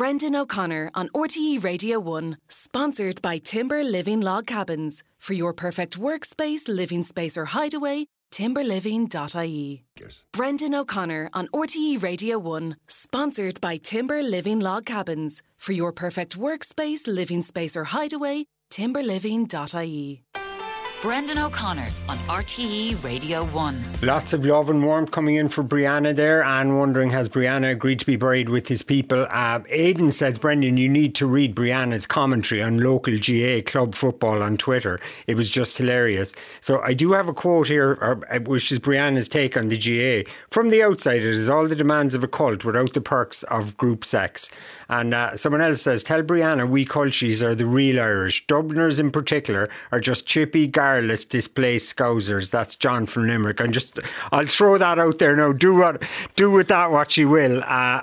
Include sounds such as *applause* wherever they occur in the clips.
Brendan O'Connor on RTE Radio 1, sponsored by Timber Living Log Cabins. For your perfect workspace, living space, or hideaway, timberliving.ie. Brendan O'Connor on RTE Radio 1, sponsored by Timber Living Log Cabins. For your perfect workspace, living space, or hideaway, timberliving.ie. Brendan O'Connor on RTE Radio 1. Lots of love and warmth coming in for Brianna there. and wondering, has Brianna agreed to be buried with his people? Uh, Aidan says, Brendan, you need to read Brianna's commentary on local GAA club football on Twitter. It was just hilarious. So I do have a quote here, uh, which is Brianna's take on the GAA. From the outside, it is all the demands of a cult without the perks of group sex. And uh, someone else says, Tell Brianna we culties are the real Irish. Dubliners in particular are just chippy, displaced scousers. That's John from Limerick. And just, I'll throw that out there now. Do what, do with that what you will. Uh,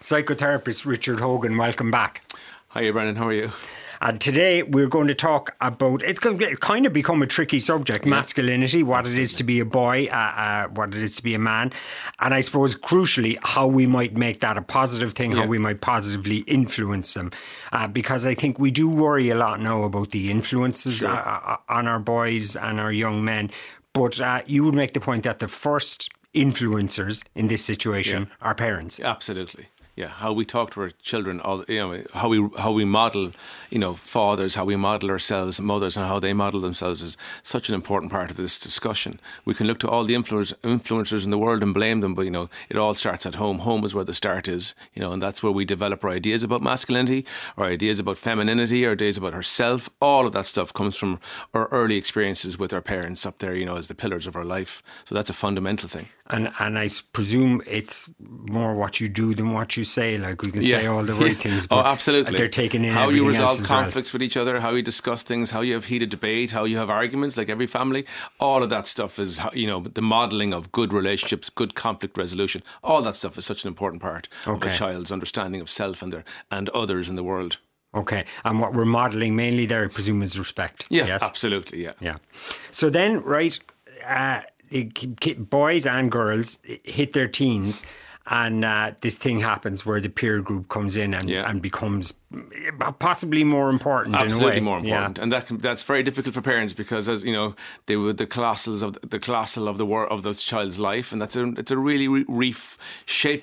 psychotherapist Richard Hogan, welcome back. Hi, Brendan. How are you? And today we're going to talk about it's going to kind of become a tricky subject masculinity, what it is to be a boy, uh, uh, what it is to be a man. And I suppose crucially, how we might make that a positive thing, yeah. how we might positively influence them. Uh, because I think we do worry a lot now about the influences sure. Uh, uh, on our boys and our young men. But uh, you would make the point that the first influencers in this situation yeah. are parents. Absolutely yeah, how we talk to our children, all you know, how we how we model, you know, fathers, how we model ourselves, mothers, and how they model themselves is such an important part of this discussion. We can look to all the influencers in the world and blame them, but you know, it all starts at home. Home is where the start is, you know, and that's where we develop our ideas about masculinity, our ideas about femininity, our ideas about herself. All of that stuff comes from our early experiences with our parents up there, you know, as the pillars of our life. So that's a fundamental thing. And and I presume it's more what you do than what you say. Like we can yeah. say all the *laughs* right things, oh, absolutely. They're taking in how you resolve conflicts well. with each other, how you discuss things, how you have heated debate, how you have arguments, like every family. All of that stuff is you know the modelling of good relationships, good conflict resolution. All that stuff is such an important part okay. of a child's understanding of self and their and others in the world. Okay, and what we're modelling mainly there, I presume, is respect. Yeah, yes? absolutely. Yeah, yeah. So then, right. Uh, boys and girls hit their teens and uh, this thing happens where the peer group comes in and, yeah. and becomes possibly more important. Absolutely more important, yeah. and that that's very difficult for parents because, as you know, they were the colossals of the, the colossal of the war of the child's life, and that's a it's a really re- reef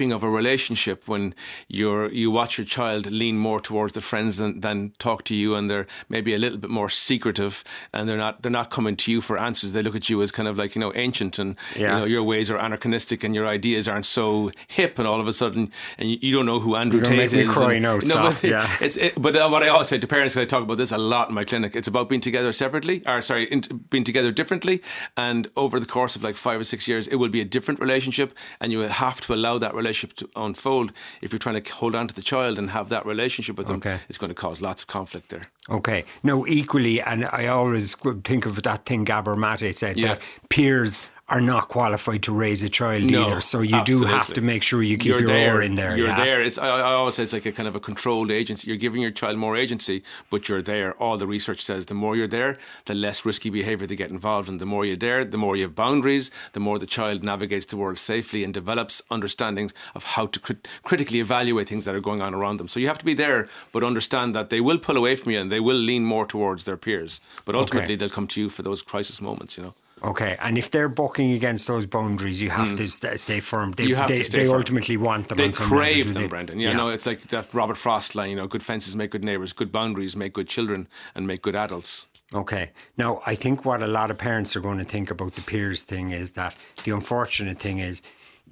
of a relationship when you're you watch your child lean more towards the friends than, than talk to you, and they're maybe a little bit more secretive, and they're not they're not coming to you for answers. They look at you as kind of like you know ancient, and yeah. you know your ways are anachronistic, and your ideas aren't so hip, and all of a sudden, and you, you don't know who Andrew Tate is. Cry and, *laughs* no, but, yeah. it's it, but uh, what I always say to parents, I talk about this a lot in my clinic. It's about being together separately, or sorry, in, being together differently, and over the course of like five or six years, it will be a different relationship, and you will have to allow that relationship to unfold. If you're trying to hold on to the child and have that relationship with them, okay. it's going to cause lots of conflict there. Okay. No, equally, and I always think of that thing Gabor Mate said yeah. that peers are not qualified to raise a child no, either. So you absolutely. do have to make sure you keep you're your there, oar in there. You're yeah? there. It's, I, I, always say it's like a kind of a controlled agency. You're giving your child more agency, but you're there. All the research says the more you're there, the less risky behaviour they get involved in. The more you're there, the more you have boundaries, the more the child navigates the world safely and develops understanding of how to crit- critically evaluate things that are going on around them. So you have to be there, but understand that they will pull away from you and they will lean more towards their peers. But ultimately, okay. they'll come to you for those crisis moments, you know. Okay, and if they're bucking against those boundaries, you have mm. to st- stay firm. They, you have they, to stay they firm. ultimately want them. They crave them, Brendan. Yeah, yeah, no, it's like that Robert Frost line. You know, good fences make good neighbours, good boundaries make good children, and make good adults. Okay. Now, I think what a lot of parents are going to think about the peers thing is that the unfortunate thing is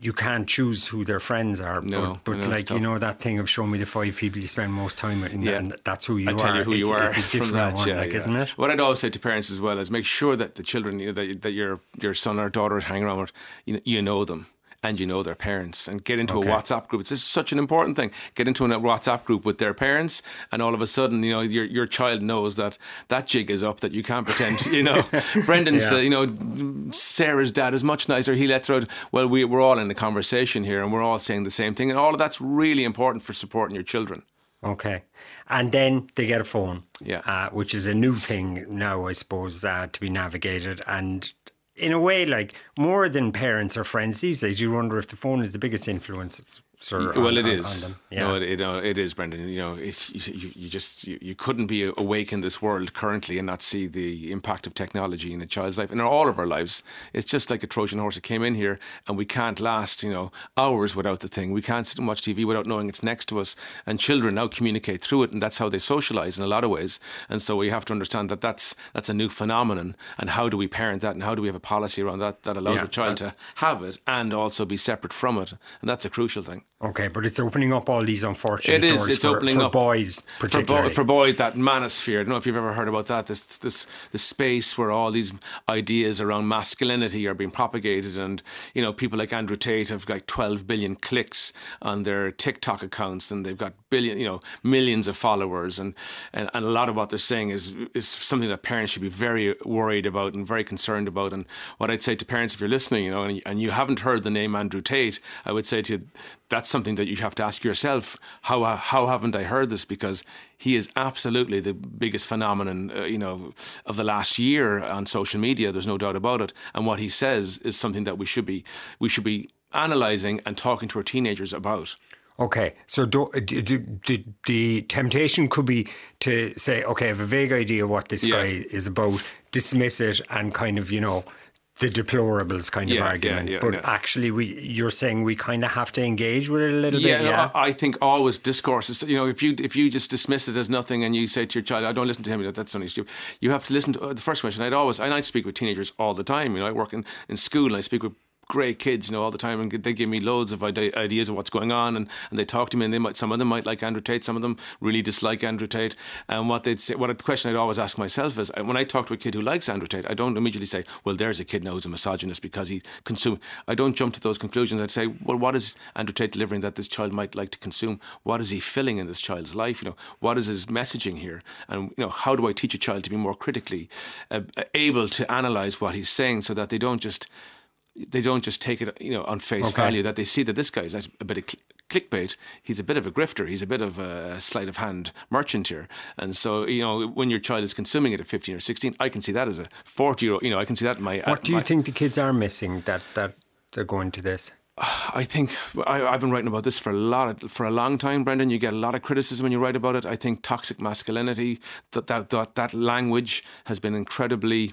you can't choose who their friends are. No, but, but like you know that thing of show me the five people you spend most time with, and, yeah. and that's who you I tell are. you who it's, you are it's a different that, one, yeah, like, yeah. isn't it? What I'd always say to parents as well is make sure that the children you know, that that your your son or daughter is hanging around with, you know, you know them and you know their parents and get into okay. a WhatsApp group. It's such an important thing. Get into a WhatsApp group with their parents, and all of a sudden, you know, your your child knows that that jig is up. That you can't pretend. *laughs* You know, *laughs* Brendan's, yeah. uh, you know, Sarah's dad is much nicer. He lets her out. Well, we we're all in a conversation here, and we're all saying the same thing, and all of that's really important for supporting your children. Okay. And then they get a phone. Yeah. Uh, which is a new thing now, I suppose, uh, to be navigated. And in a way, like more than parents or friends these days, you wonder if the phone is the biggest influence Or well, on, it on, is. On yeah. No, it, it, uh, it is, Brendan. You know, it, you, you just you, you, couldn't be awake in this world currently and not see the impact of technology in a child's life and in all of our lives. It's just like a Trojan horse. It came in here, and we can't last, you know, hours without the thing. We can't sit and watch TV without knowing it's next to us. And children now communicate through it, and that's how they socialise in a lot of ways. And so we have to understand that that's that's a new phenomenon. And how do we parent that? And how do we have a policy around that that allows yeah. a child to have it and also be separate from it? And that's a crucial thing. Okay, but it's opening up all these unfortunate it is, doors it's for, opening for up boys, particularly. For, bo- for boys, that manosphere. I don't know if you've ever heard about that. This this this space where all these ideas around masculinity are being propagated, and you know people like Andrew Tate have like 12 billion clicks on their TikTok accounts, and they've got billion, you know, millions of followers, and, and and a lot of what they're saying is is something that parents should be very worried about and very concerned about. And what I'd say to parents, if you're listening, you know, and, and you haven't heard the name Andrew Tate, I would say to you that's something that you have to ask yourself how how haven't I heard this? Because he is absolutely the biggest phenomenon uh, you know of the last year on social media there's no doubt about it. And what he says is something that we should be we should be analyzing and talking to our teenagers about. Okay, so do, do, do, the temptation could be to say, okay, I have a vague idea what this yeah. guy is about, dismiss it, and kind of, you know, the deplorables kind yeah, of argument. Yeah, yeah, but actually, we you're saying we kind of have to engage with it a little bit. No, yeah, I think always discourse is You know, if you if you just dismiss it as nothing and you say to your child, "I don't listen to him," that's only stupid. You have to listen to uh, the first question. I'd always and I speak with teenagers all the time. You know, I work in, in school and I speak with great kids, you know, all the time, and they give me loads of ideas of what's going on, and, and they talk to me, and they might some of them might like Andrew Tate, some of them really dislike Andrew Tate, and what they'd say, what the question I'd always ask myself is, when I talk to a kid who likes Andrew Tate, I don't immediately say, well, there's a kid now who's a misogynist because he consume. I don't jump to those conclusions. I'd say, well, what is Andrew Tate delivering that this child might like to consume? What is he filling in this child's life? You know, what is his messaging here? And you know, how do I teach a child to be more critically uh, able to analyze what he's saying so that they don't just they don't just take it, you know, on face okay. value. That they see that this guy's a bit of clickbait. He's a bit of a grifter. He's a bit of a sleight of hand merchant here. And so, you know, when your child is consuming it at fifteen or sixteen, I can see that as a forty year old. You know, I can see that in my. What do you my, think the kids are missing that that they're going to this? I think I, have been writing about this for a lot of, for a long time, Brendan. You get a lot of criticism when you write about it. I think toxic masculinity, that that that, that language has been incredibly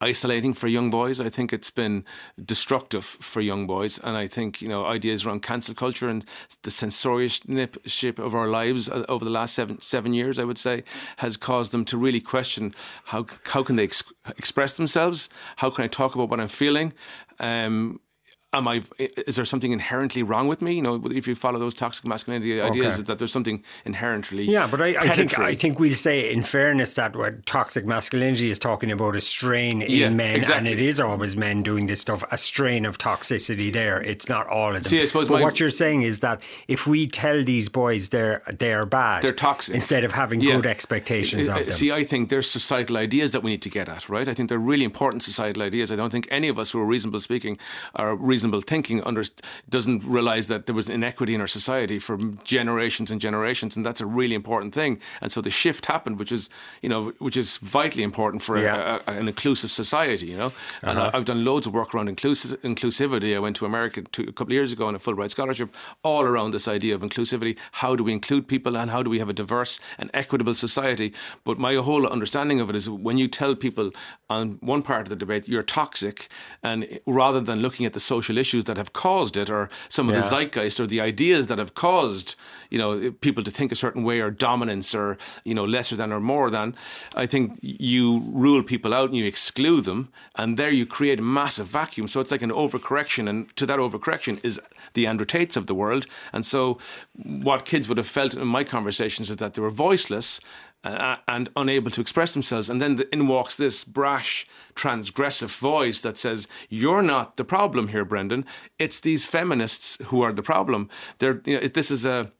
isolating for young boys. I think it's been destructive for young boys. And I think, you know, ideas around cancel culture and the censorship of our lives uh, over the last seven, seven years, I would say, has caused them to really question how, how can they ex- express themselves? How can I talk about what I'm feeling? Um, am I? Is there something inherently wrong with me? You know, if you follow those toxic masculinity ideas, okay. is that there's something inherently yeah. But I, I think I think we'll say, in fairness, that what toxic masculinity is talking about a strain in yeah, men, exactly. and it is always men doing this stuff. A strain of toxicity there. It's not all of them. See, I suppose but what you're saying is that if we tell these boys they're they're bad, they're toxic, instead of having yeah. good expectations of them. See, I think there's societal ideas that we need to get at. Right? I think they're really important societal ideas. I don't think any of us who are reasonable speaking are reasonable thinking under doesn't realize that there was inequity in our society for generations and generations, and that's a really important thing. And so the shift happened, which is you know which is vitally important for yeah. a, a, an inclusive society. You know, uh-huh. and I've done loads of work around inclusive, inclusivity. I went to America to, a couple of years ago on a Fulbright scholarship, all around this idea of inclusivity. How do we include people, and how do we have a diverse and equitable society? But my whole understanding of it is when you tell people on one part of the debate you're toxic, and rather than looking at the social issues that have caused it or some of yeah. the zeitgeist or the ideas that have caused you know people to think a certain way or dominance or you know lesser than or more than i think you rule people out and you exclude them and there you create a massive vacuum so it's like an overcorrection and to that overcorrection is the andrew tates of the world and so what kids would have felt in my conversations is that they were voiceless uh, and unable to express themselves. And then the, in walks this brash, transgressive voice that says, "You're not the problem here, Brendan. It's these feminists who are the problem. They're, you know, this is a."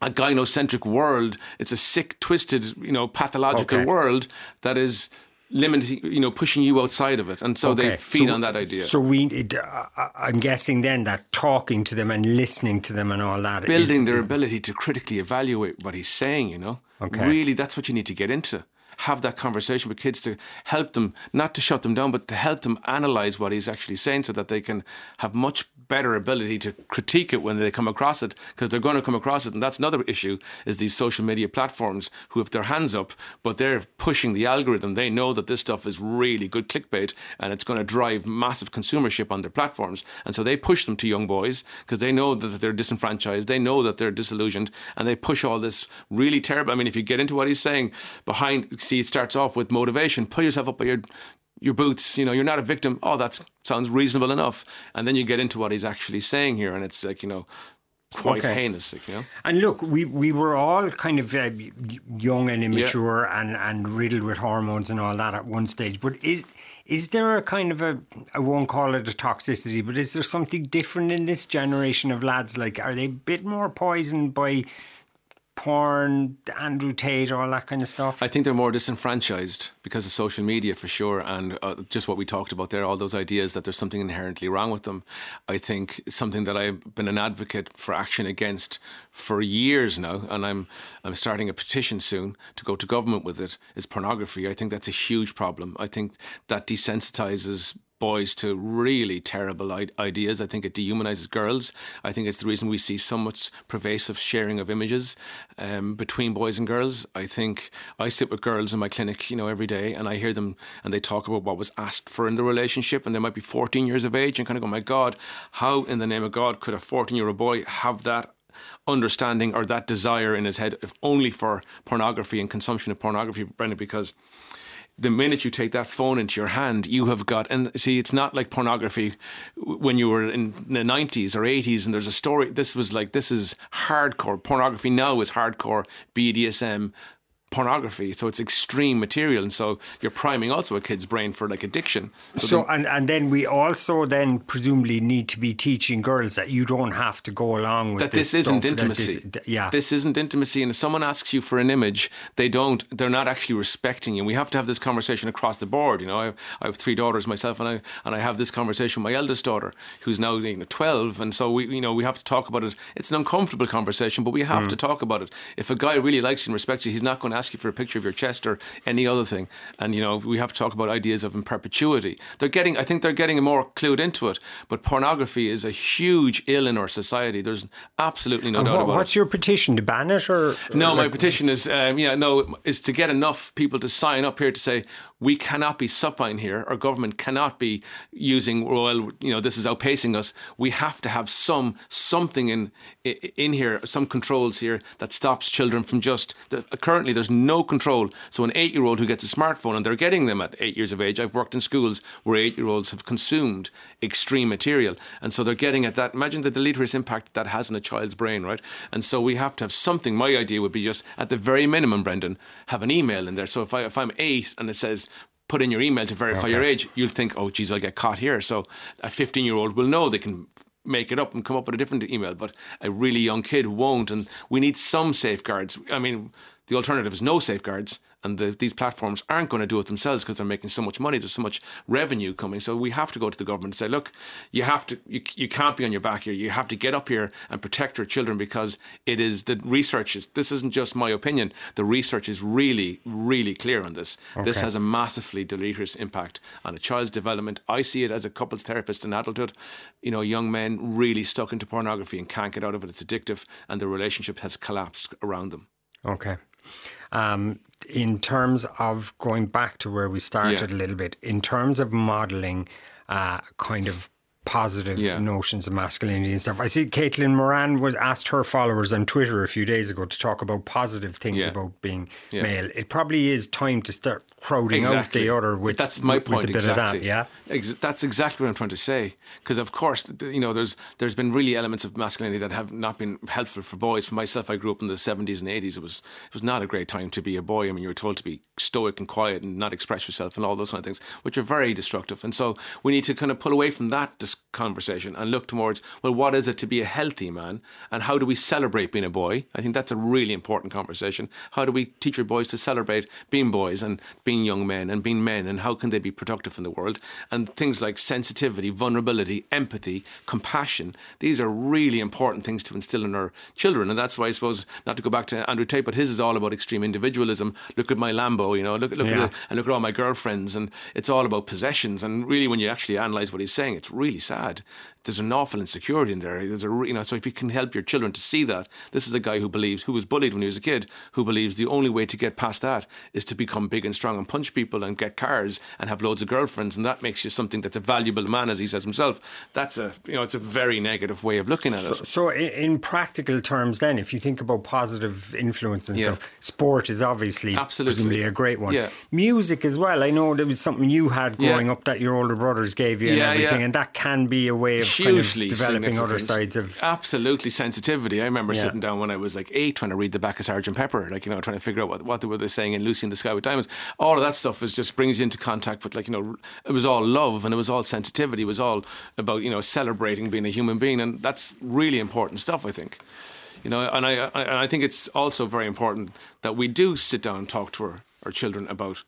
A gynocentric world. It's a sick, twisted, you know, pathological okay. world that is limiting, you know, pushing you outside of it, and so okay. they feed so, on that idea. So we, uh, I'm guessing then that talking to them and listening to them and all that, building is, their ability to critically evaluate what he's saying, you know, okay. really, that's what you need to get into. Have that conversation with kids to help them, not to shut them down, but to help them analyze what he's actually saying so that they can have much better ability to critique it when they come across it because they're going to come across it. And that's another issue is these social media platforms who have their hands up but they're pushing the algorithm. They know that this stuff is really good clickbait and it's going to drive massive consumership on their platforms. And so they push them to young boys because they know that they're disenfranchised they know that they're disillusioned and they push all this really terrible I mean if you get into what he's saying behind see it starts off with motivation pull yourself up by your your boots, you know, you're not a victim. Oh, that sounds reasonable enough. And then you get into what he's actually saying here, and it's like, you know, quite okay. heinous, you know. And look, we we were all kind of uh, young and immature yeah. and, and riddled with hormones and all that at one stage. But is is there a kind of a I won't call it a toxicity, but is there something different in this generation of lads? Like, are they a bit more poisoned by porn, Andrew Tate, all that kind of stuff? I think they're more disenfranchised because of social media for sure, and uh, just what we talked about there, all those ideas that there's something inherently wrong with them. I think something that I've been an advocate for action against for years now, and I'm I'm starting a petition soon to go to government with it. Is pornography? I think that's a huge problem. I think that desensitizes boys to really terrible ideas. I think it dehumanizes girls. I think it's the reason we see so much pervasive sharing of images um, between boys and girls. I think I sit with girls in my clinic, you know, every day, and I hear them and they talk about what was asked for in the relationship, and they might be 14 years of age, and kind of go, "My God, how in the name of God could a 14 year old boy have that?" understanding or that desire in his head if only for pornography and consumption of pornography, Brendan, because the minute you take that phone into your hand, you have got, and see, it's not like pornography when you were in the 90s or 80s and there's a story. This was like, this is hardcore. Pornography now is hardcore BDSM, pornography so it's extreme material and so you're priming also a kid's brain for like addiction. So, so and, and then we also then presumably need to be teaching girls that you don't have to go along with that this, this isn't intimacy. this, yeah. This isn't intimacy and if someone asks you for an image they don't they're not actually respecting you. We have to have this conversation across the board you know? I have, I have three daughters myself and I and I have this conversation with my eldest daughter who's now you know, 12 and so we you know we have to talk about it. It's an uncomfortable conversation but we have mm. to talk about it. If a guy really likes you and respects you he's not going to ask you for a picture of your chest or any other thing. And you know, we have to talk about ideas of in perpetuity. They're getting, I think, they're getting more clued into it. But pornography is a huge ill in our society. There's absolutely no and doubt what, about what's it. What's your petition to ban it, or, or no? Like, my petition is, um, yeah, no, is to get enough people to sign up here to say we cannot be supine here. Our government cannot be using well, you know, this is outpacing us. We have to have some something in in here, some controls here that stops children from just. Currently, there's no control. So an eight-year-old who gets a smartphone and they're getting them at eight years of age. I've worked in schools where eight-year-olds have consumed extreme material, and so they're getting at that. Imagine the deleterious impact that has on a child's brain, right? And so we have to have something. My idea would be just at the very minimum, Brendan, have an email in there. So if I if I'm eight and it says put in your email to verify okay. your age, you'll think, oh, geez, I'll get caught here. So a 15 year old will know they can make it up and come up with a different email, but a really young kid won't. And we need some safeguards. I mean, the alternative is no safeguards and the, these platforms aren't going to do it themselves because they're making so much money. There's so much revenue coming. So we have to go to the government and say, look, you have to, you, you can't be on your back here. You have to get up here and protect our children because it is the research is. This isn't just my opinion. The research is really, really clear on this. Okay. This has a massively deleterious impact on a child's development. I see it as a couples therapist in adulthood. You know, young men really stuck into pornography and can't get out of it. It's addictive, and the relationship has collapsed around them. Okay. Um, in terms of going back to where we started yeah. a little bit, in terms of modelling uh, kind of positive yeah. notions of masculinity and stuff. I see Caitlin Moran was asked her followers on Twitter a few days ago to talk about positive things yeah. about being yeah. male. It probably is time to start crowding exactly. out the other with that's my with, point with exactly. That, yeah, Ex- that's exactly what I'm trying to say. Because of course, you know, there's there's been really elements of masculinity that have not been helpful for boys. For myself, I grew up in the 70s and 80s. It was it was not a great time to be a boy. I mean, you were told to be stoic and quiet and not express yourself and all those kind of things, which are very destructive. And so we need to kind of pull away from that discussion conversation and look towards, well, what is it to be a healthy man? And how do we celebrate being a boy? I think that's a really important conversation. How do we teach our boys to celebrate being boys and being young men and being men? And how can they be productive in the world? And things like sensitivity, vulnerability, empathy, compassion, these are really important things to instill in our children. And that's why I suppose, not to go back to Andrew Tate, but his is all about extreme individualism. Look at my Lambo, you know, look, look yeah. at and look at all my girlfriends. And it's all about possessions. And really, when you actually analyse what he's saying, it's really sad there's an awful insecurity in there. There's a, you know, so if you can help your children to see that, this is a guy who believes, who was bullied when he was a kid, who believes the only way to get past that is to become big and strong and punch people and get cars and have loads of girlfriends, and that makes you something that's a valuable man, as he says himself. That's a, you know, it's a very negative way of looking at it. So, so in practical terms, then, if you think about positive influence and yeah. stuff, sport is obviously Absolutely. presumably a great one. Yeah. Music as well. I know there was something you had growing yeah. up that your older brothers gave you and everything, and that can be a way of hugely kind of developing other sides of absolutely sensitivity. I remember yeah. sitting down when I was like eight, trying to read the back of Sergeant Pepper, like you know, trying to figure out what what they were saying in Lucy in the Sky with Diamonds. All of that stuff is just brings you into contact with like you know, it was all love and it was all sensitivity. It was all about you know celebrating being a human being, and that's really important stuff. I think. You know, and I, I, I think it's also very important that we do sit down and talk to our, our children about,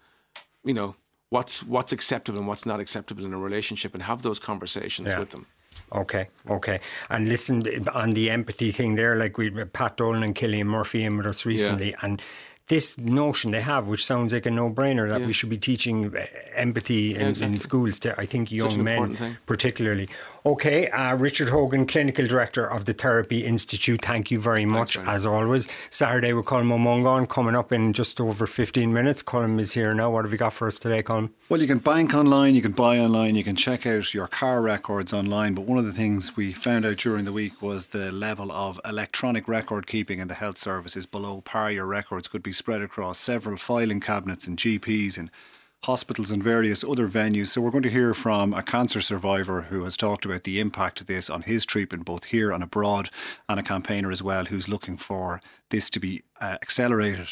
you know, what's what's acceptable and what's not acceptable in a relationship and have those conversations yeah. with them. Okay, okay. And listen, on the empathy thing there, like we Pat Dolan and Cillian Murphy in with us recently, yeah. and this notion they have, which sounds like a no-brainer, that yeah. we should be teaching empathy in, exactly. in schools to, I think, young men particularly. Okay, uh, Richard Hogan, Clinical Director of the Therapy Institute, thank you very much, Thanks, as always. Saturday with Colm Ó Mongáin coming up in just over 15 minutes. Colm is here now. What have you got for us today, Colm? Well, you can bank online, you can buy online, you can check out your car records online. But one of the things we found out during the week was the level of electronic record keeping in the health service is below par. Your records could be spread across several filing cabinets and GPs and hospitals and various other venues. So we're going to hear from a cancer survivor who has talked about the impact of this on his treatment, both here and abroad, and a campaigner as well who's looking for this to be uh, accelerated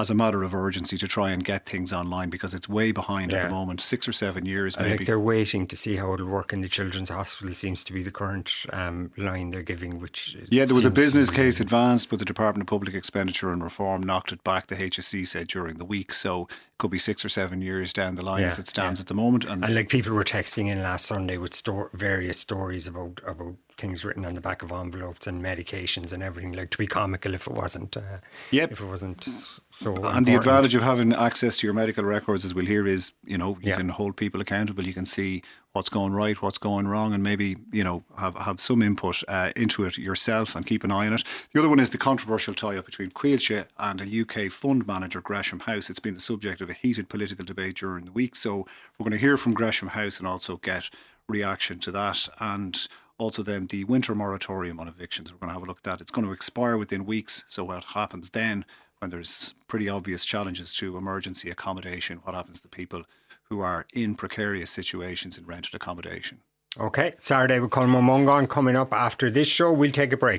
as a matter of urgency to try and get things online because it's way behind yeah. at the moment, six or seven years. I think they're waiting to see how it'll work in the children's hospital. Seems to be the current um, line they're giving. Which yeah, there was a business case advanced, but the Department of Public Expenditure and Reform knocked it back. The HSE said during the week, so it could be six or seven years down the line yeah, as it stands yeah. at the moment. And, and, like people were texting in last Sunday with sto- various stories about about things written on the back of envelopes and medications and everything. Like to be comical if it wasn't. Uh, yep. If it wasn't. So and important. the advantage of having access to your medical records, as we'll hear, is you know you yeah. can hold people accountable. You can see what's going right, what's going wrong, and maybe you know have have some input uh, into it yourself and keep an eye on it. The other one is the controversial tie-up between Coillte and a UK fund manager, Gresham House. It's been the subject of a heated political debate during the week, so we're going to hear from Gresham House and also get reaction to that and. Also, then the winter moratorium on evictions. We're going to have a look at that. It's going to expire within weeks. So, what happens then when there's pretty obvious challenges to emergency accommodation? What happens to people who are in precarious situations in rented accommodation. Okay, Saturday with Colm Ó Mongáin coming up after this show. We'll take a break.